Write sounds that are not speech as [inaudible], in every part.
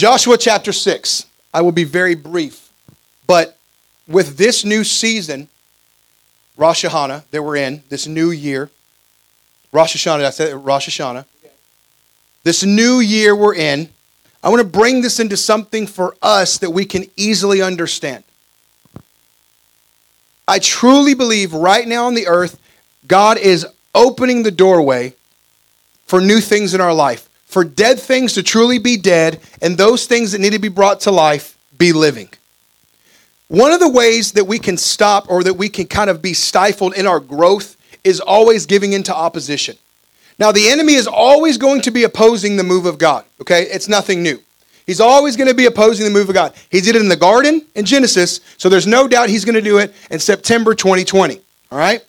Joshua chapter 6. I will be very brief. But with this new season, Rosh Hashanah that we're in, this new year, Rosh Hashanah, I said Rosh Hashanah. This new year we're in, I want to bring this into something for us that we can easily understand. I truly believe right now on the earth, God is opening the doorway for new things in our life, for dead things to truly be dead, and those things that need to be brought to life be living. One of the ways that we can stop or that we can kind of be stifled in our growth is always giving into opposition. Now, the enemy is always going to be opposing the move of God, okay? It's nothing new. He's always going to be opposing the move of God. He did it in the garden in Genesis, so there's no doubt he's going to do it in September 2020, all right?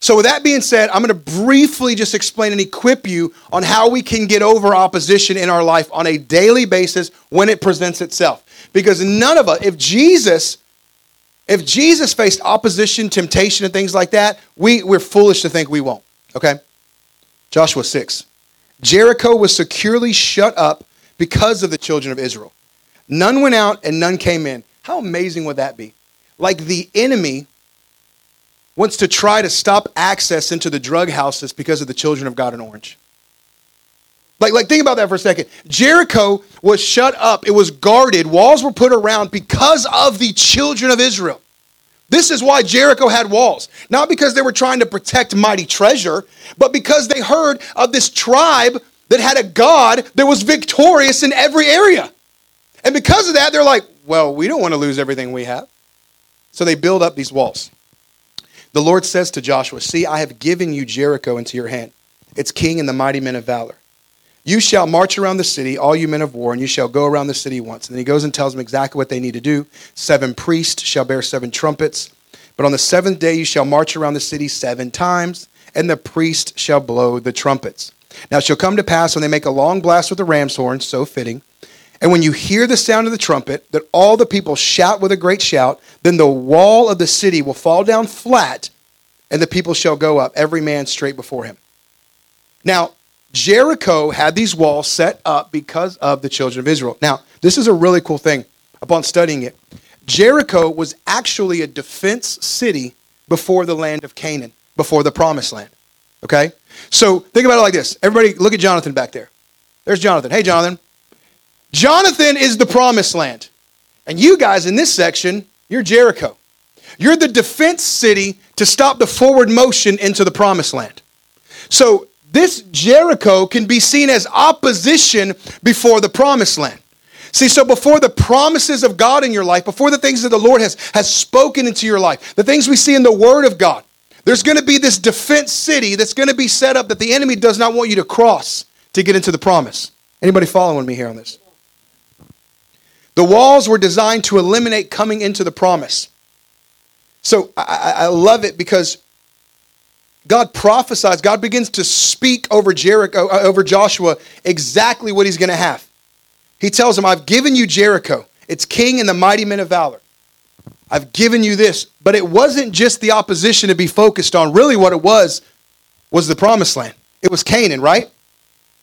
So, with that being said, I'm going to briefly just explain and equip you on how we can get over opposition in our life on a daily basis when it presents itself. Because none of us, if Jesus if Jesus faced opposition, temptation, and things like that, we, we're foolish to think we won't. Okay? Joshua 6. Jericho was securely shut up because of the children of Israel. None went out and none came in. How amazing would that be? Like the enemy wants to try to stop access into the drug houses because of the children of God in Orange. Like, like think about that for a second. Jericho was shut up, it was guarded, walls were put around because of the children of Israel. This is why Jericho had walls. Not because they were trying to protect mighty treasure, but because they heard of this tribe that had a God that was victorious in every area. And because of that, they're like, well, we don't want to lose everything we have. So they build up these walls. The Lord says to Joshua, See, I have given you Jericho into your hand, its king and the mighty men of valor. You shall march around the city, all you men of war, and you shall go around the city once. And then he goes and tells them exactly what they need to do. Seven priests shall bear seven trumpets. But on the seventh day you shall march around the city seven times, and the priest shall blow the trumpets. Now it shall come to pass when they make a long blast with the ram's horn, so fitting, and when you hear the sound of the trumpet, that all the people shout with a great shout, then the wall of the city will fall down flat, and the people shall go up, every man straight before him. Now, Jericho had these walls set up because of the children of Israel. Now, this is a really cool thing upon studying it. Jericho was actually a defense city before the land of Canaan, before the promised land. Okay? So think about it like this. Everybody, look at Jonathan back there. There's Jonathan. Hey, Jonathan. Jonathan is the promised land. And you guys in this section, you're Jericho. You're the defense city to stop the forward motion into the promised land. So this Jericho can be seen as opposition before the promised land. See, so before the promises of God in your life, before the things that the Lord has, has spoken into your life, the things we see in the Word of God, there's going to be this defense city that's going to be set up that the enemy does not want you to cross to get into the promise. Anybody following me here on this? The walls were designed to eliminate coming into the promise. So I, I love it because God prophesies, God begins to speak over Jericho, uh, over Joshua, exactly what he's going to have. He tells him, I've given you Jericho, its king and the mighty men of valor. I've given you this. But it wasn't just the opposition to be focused on. Really, what it was was the promised land. It was Canaan, right?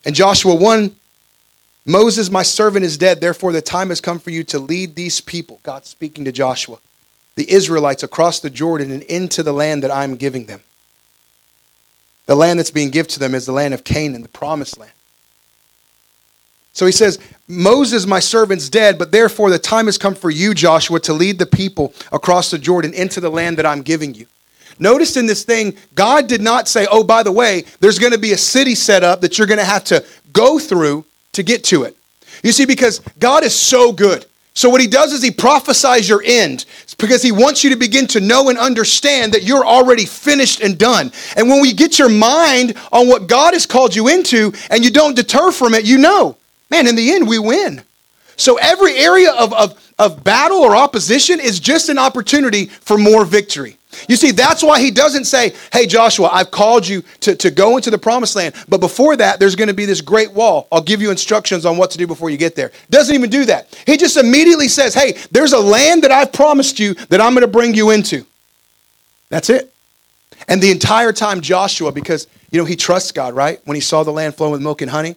And Joshua 1 Moses, my servant, is dead. Therefore, the time has come for you to lead these people, God speaking to Joshua, the Israelites, across the Jordan and into the land that I'm giving them. The land that's being given to them is the land of Canaan, the promised land. So he says, Moses, my servant's dead, but therefore the time has come for you, Joshua, to lead the people across the Jordan into the land that I'm giving you. Notice in this thing, God did not say, oh, by the way, there's going to be a city set up that you're going to have to go through to get to it. You see, because God is so good. So what he does is he prophesies your end because he wants you to begin to know and understand that you're already finished and done. And when we get your mind on what God has called you into and you don't deter from it, you know, man, in the end, we win. So every area of, of, of battle or opposition is just an opportunity for more victory. You see, that's why he doesn't say, Hey, Joshua, I've called you to, to go into the promised land. But before that, there's going to be this great wall. I'll give you instructions on what to do before you get there. Doesn't even do that. He just immediately says, Hey, there's a land that I've promised you that I'm going to bring you into. That's it. And the entire time, Joshua, because, you know, he trusts God, right? When he saw the land flowing with milk and honey,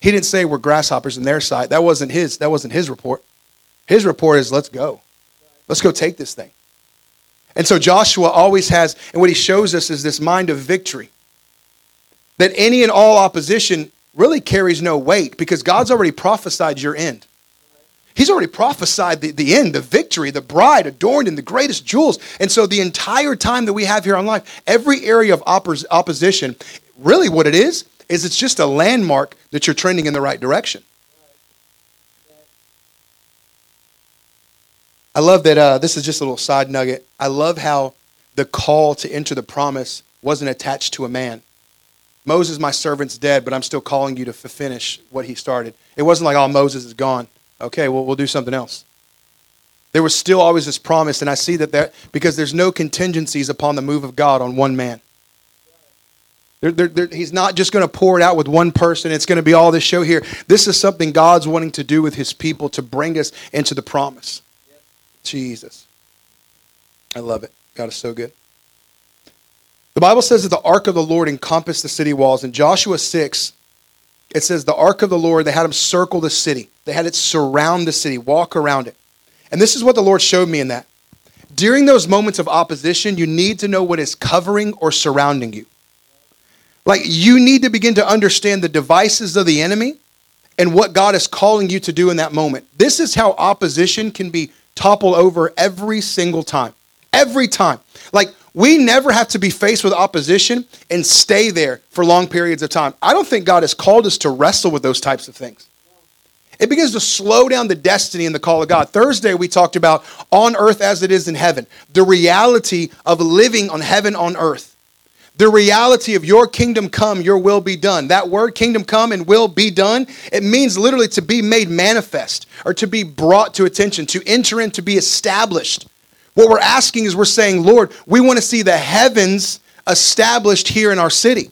He didn't say we're grasshoppers in their sight. That wasn't his, that wasn't his report. His report is let's go. Let's go take this thing. And so Joshua always has, and what he shows us is this mind of victory. That any and all opposition really carries no weight because God's already prophesied your end. He's already prophesied the, the end, the victory, the bride adorned in the greatest jewels. And so the entire time that we have here on life, every area of oppos- opposition, really what it is, is it's just a landmark that you're trending in the right direction. I love that uh, this is just a little side nugget. I love how the call to enter the promise wasn't attached to a man. Moses, my servant's dead, but I'm still calling you to finish what he started. It wasn't like, oh, Moses is gone. Okay, well, we'll do something else. There was still always this promise, and I see that there, because there's no contingencies upon the move of God on one man. There, there, there, he's not just going to pour it out with one person. It's going to be all this show here. This is something God's wanting to do with his people to bring us into the promise. Jesus. I love it. God is so good. The Bible says that the ark of the Lord encompassed the city walls. In Joshua 6, it says the ark of the Lord, they had them circle the city. They had it surround the city, walk around it. And this is what the Lord showed me in that. During those moments of opposition, you need to know what is covering or surrounding you. Like you need to begin to understand the devices of the enemy and what God is calling you to do in that moment. This is how opposition can be toppled over every single time. Every time. Like we never have to be faced with opposition and stay there for long periods of time. I don't think God has called us to wrestle with those types of things. It begins to slow down the destiny and the call of God. Thursday, we talked about on earth as it is in heaven, the reality of living on heaven on earth. The reality of your kingdom come, your will be done. That word, kingdom come and will be done, it means literally to be made manifest or to be brought to attention, to enter in, to be established. What we're asking is we're saying, Lord, we want to see the heavens established here in our city.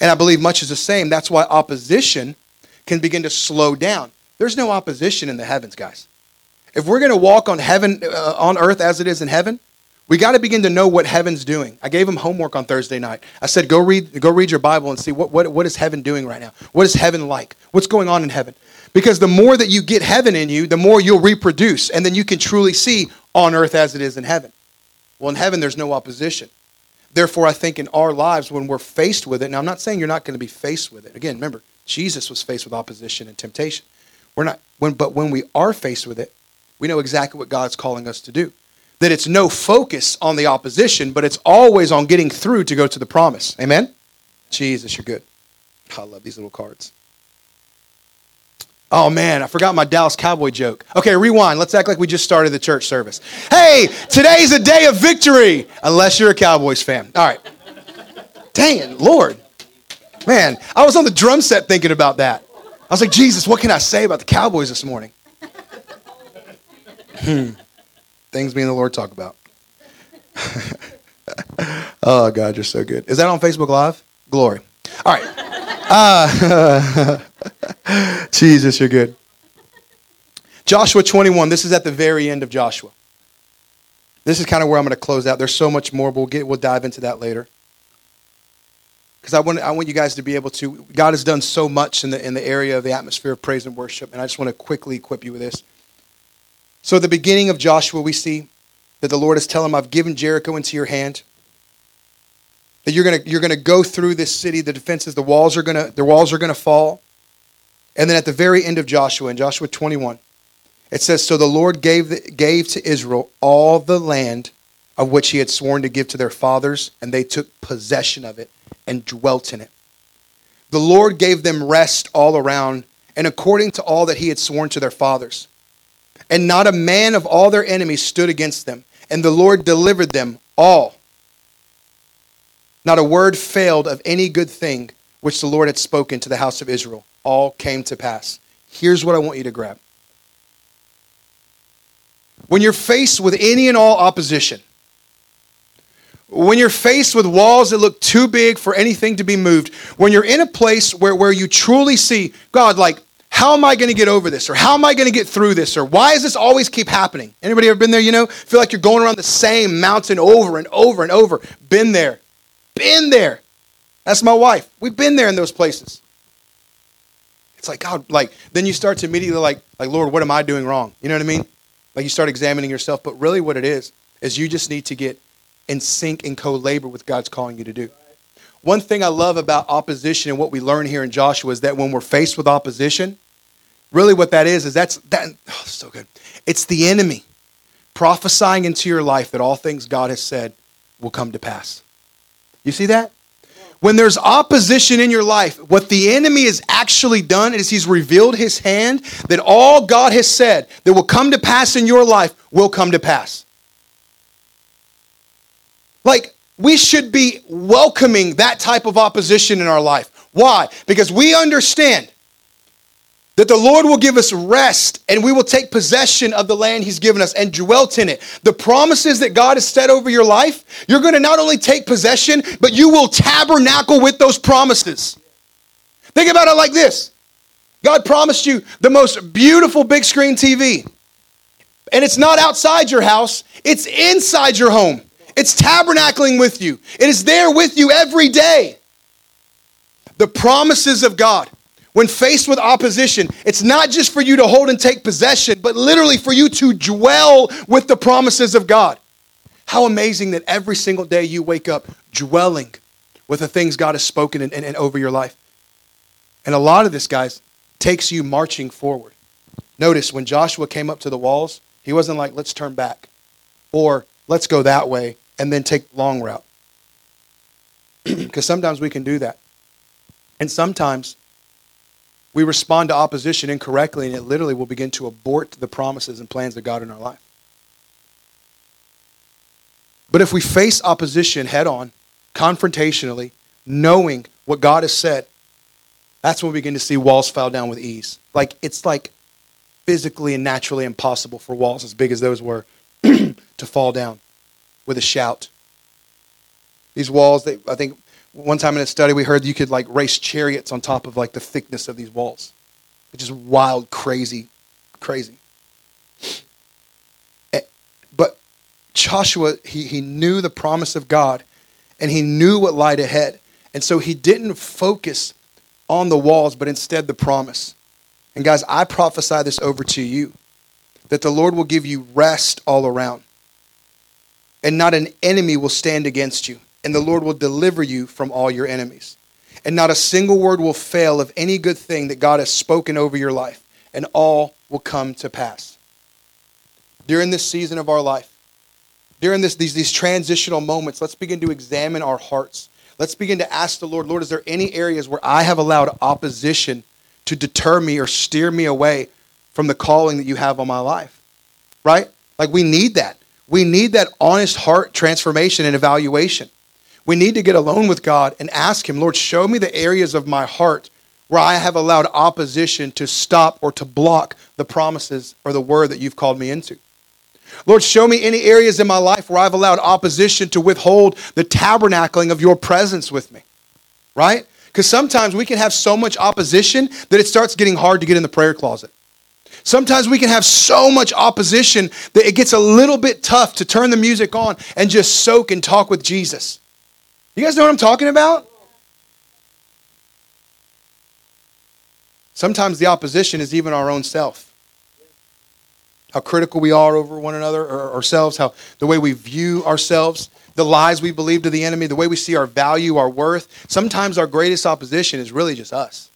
And I believe much is the same. That's why opposition can begin to slow down. There's no opposition in the heavens, guys. If we're going to walk on heaven uh, on earth as it is in heaven, we got to begin to know what heaven's doing. I gave him homework on Thursday night. I said, go read, go read your Bible and see what, what, what is heaven doing right now? What is heaven like? What's going on in heaven? Because the more that you get heaven in you, the more you'll reproduce, and then you can truly see on earth as it is in heaven. Well, in heaven, there's no opposition. Therefore, I think in our lives, when we're faced with it, now I'm not saying you're not going to be faced with it. Again, remember, Jesus was faced with opposition and temptation. We're not, when, but when we are faced with it, we know exactly what God's calling us to do. That it's no focus on the opposition, but it's always on getting through to go to the promise. Amen? Jesus, you're good. I love these little cards. Oh man, I forgot my Dallas Cowboy joke. Okay, rewind. Let's act like we just started the church service. Hey, today's a day of victory, unless you're a Cowboys fan. All right. Dang Lord. Man, I was on the drum set thinking about that. I was like, Jesus, what can I say about the Cowboys this morning? Hmm. Things me and the Lord talk about. [laughs] oh, God, you're so good. Is that on Facebook Live? Glory. All right. Uh, [laughs] Jesus, you're good. Joshua 21, this is at the very end of Joshua. This is kind of where I'm going to close out. There's so much more, we'll, get, we'll dive into that later. Because I want, I want you guys to be able to, God has done so much in the, in the area of the atmosphere of praise and worship, and I just want to quickly equip you with this. So, at the beginning of Joshua, we see that the Lord is telling him, I've given Jericho into your hand. That you're going you're gonna go through this city, the defenses, the walls are going to, the walls are to fall. And then at the very end of Joshua, in Joshua 21, it says, So the Lord gave, the, gave to Israel all the land of which he had sworn to give to their fathers, and they took possession of it and dwelt in it. The Lord gave them rest all around, and according to all that he had sworn to their fathers. And not a man of all their enemies stood against them, and the Lord delivered them all. Not a word failed of any good thing which the Lord had spoken to the house of Israel all came to pass. Here's what I want you to grab. When you're faced with any and all opposition, when you're faced with walls that look too big for anything to be moved, when you're in a place where, where you truly see, God, like, how am I going to get over this? Or how am I going to get through this? Or why does this always keep happening? Anybody ever been there, you know? Feel like you're going around the same mountain over and over and over. Been there. Been there. That's my wife. We've been there in those places. It's like God, like then you start to immediately like, like Lord, what am I doing wrong? You know what I mean? Like you start examining yourself, but really what it is is you just need to get in sync and co-labor with God's calling you to do. One thing I love about opposition and what we learn here in Joshua is that when we're faced with opposition, really what that is is that's that oh, so good. It's the enemy prophesying into your life that all things God has said will come to pass. You see that? When there's opposition in your life, what the enemy has actually done is he's revealed his hand that all God has said that will come to pass in your life will come to pass. Like, we should be welcoming that type of opposition in our life. Why? Because we understand that the Lord will give us rest and we will take possession of the land He's given us and dwelt in it. The promises that God has set over your life, you're going to not only take possession, but you will tabernacle with those promises. Think about it like this God promised you the most beautiful big screen TV. And it's not outside your house, it's inside your home. It's tabernacling with you, it is there with you every day. The promises of God when faced with opposition, it's not just for you to hold and take possession, but literally for you to dwell with the promises of God. How amazing that every single day you wake up dwelling with the things God has spoken and, and, and over your life. And a lot of this, guys, takes you marching forward. Notice when Joshua came up to the walls, he wasn't like, let's turn back or let's go that way and then take the long route. [clears throat] Because sometimes we can do that. And sometimes we respond to opposition incorrectly, and it literally will begin to abort the promises and plans of God in our life. But if we face opposition head on, confrontationally, knowing what God has said, that's when we begin to see walls fall down with ease. Like it's like physically and naturally impossible for walls as big as those were [clears throat] to fall down with a shout. These walls, they, I think one time in a study we heard you could like race chariots on top of like the thickness of these walls. Which is wild crazy crazy. Eh, but joshua he, he knew the promise of god and he knew what lied ahead. And so he didn't focus on the walls but instead the promise. And guys i prophesy this over to you that the lord will give you rest all around and not an enemy will stand against you and the Lord will deliver you from all your enemies. And not a single word will fail of any good thing that God has spoken over your life, and all will come to pass. During this season of our life, during this, these, these transitional moments, let's begin to examine our hearts. Let's begin to ask the Lord, Lord, is there any areas where I have allowed opposition to deter me or steer me away from the calling that you have on my life? Right? Like we need that. We need that honest heart transformation and evaluation. We need to get alone with God and ask Him, Lord, show me the areas of my heart where I have allowed opposition to stop or to block the promises or the word that you've called me into. Lord, show me any areas in my life where I've allowed opposition to withhold the tabernacling of your presence with me. Right? Because sometimes we can have so much opposition that it starts getting hard to get in the prayer closet. Sometimes we can have so much opposition that it gets a little bit tough to turn the music on and just soak and talk with Jesus. You guys know what I'm talking about? Sometimes the opposition is even our own self. How critical we are over one another or ourselves, how the way we view ourselves, the lies we believe to the enemy, the way we see our value, our worth. Sometimes our greatest opposition is really just us.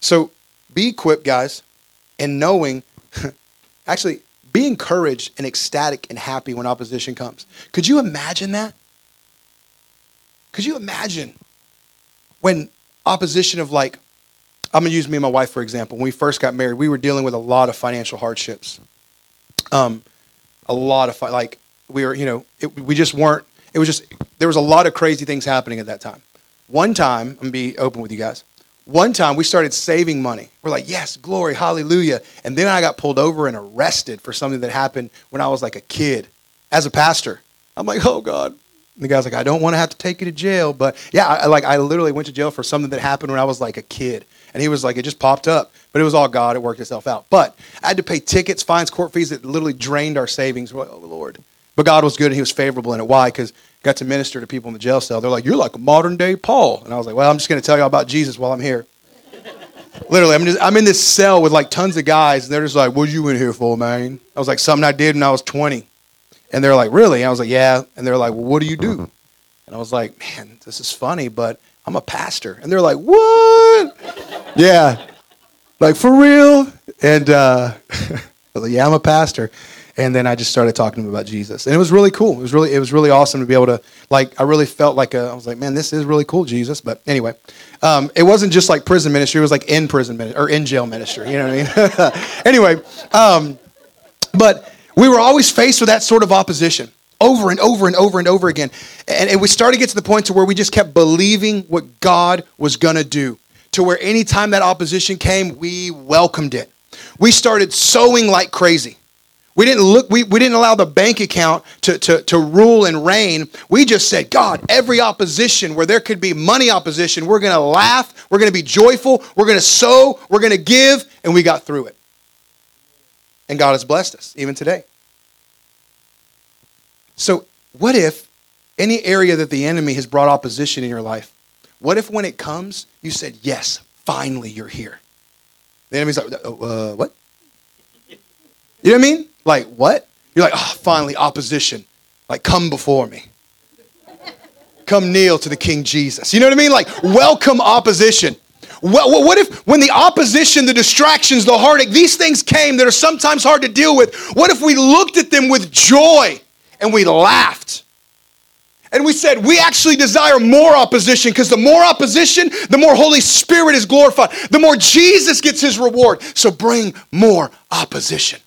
So be equipped, guys, in knowing, [laughs] actually, be encouraged and ecstatic and happy when opposition comes. Could you imagine that? Could you imagine when opposition of like, I'm gonna use me and my wife for example. When we first got married, we were dealing with a lot of financial hardships. Um, a lot of like we were, you know, it, we just weren't. It was just there was a lot of crazy things happening at that time. One time, I'm gonna be open with you guys. One time we started saving money. We're like, yes, glory, hallelujah. And then I got pulled over and arrested for something that happened when I was like a kid as a pastor. I'm like, oh God. And the guy's like, I don't want to have to take you to jail. But yeah, I, like I literally went to jail for something that happened when I was like a kid. And he was like, it just popped up. But it was all God. It worked itself out. But I had to pay tickets, fines, court fees that literally drained our savings. Like, Oh, Lord. But God was good and he was favorable in it. Why? Because got to minister to people in the jail cell. They're like, "You're like a modern day Paul," and I was like, "Well, I'm just going to tell you all about Jesus while I'm here." [laughs] Literally, I'm just I'm in this cell with like tons of guys, and they're just like, "What you in here for, man?" I was like, "Something I did when I was 20," and they're like, "Really?" And I was like, "Yeah," and they're like, "Well, what do you do?" And I was like, "Man, this is funny, but I'm a pastor," and they're like, "What?" [laughs] yeah, like for real, and uh, [laughs] like, yeah, I'm a pastor. And then I just started talking to him about Jesus, and it was really cool. It was really, it was really awesome to be able to, like, I really felt like a, I was like, man, this is really cool, Jesus. But anyway, um, it wasn't just like prison ministry; it was like in prison ministry or in jail ministry. You know what I mean? [laughs] anyway, um, but we were always faced with that sort of opposition over and over and over and over again, and, and we started to get to the point to where we just kept believing what God was going to do. To where anytime that opposition came, we welcomed it. We started sowing like crazy. We didn't look, we, we didn't allow the bank account to, to, to rule and reign. We just said, God, every opposition where there could be money opposition, we're going to laugh, we're going to be joyful, we're going to sow, we're going to give, and we got through it. And God has blessed us, even today. So, what if any area that the enemy has brought opposition in your life, what if when it comes, you said, Yes, finally you're here? The enemy's like, uh, What? You know what I mean? Like, what? You're like, oh, finally, opposition. Like, come before me. Come kneel to the King Jesus. You know what I mean? Like, welcome opposition. Well, what if, when the opposition, the distractions, the heartache, these things came that are sometimes hard to deal with, what if we looked at them with joy and we laughed? And we said, we actually desire more opposition because the more opposition, the more Holy Spirit is glorified, the more Jesus gets his reward. So bring more opposition.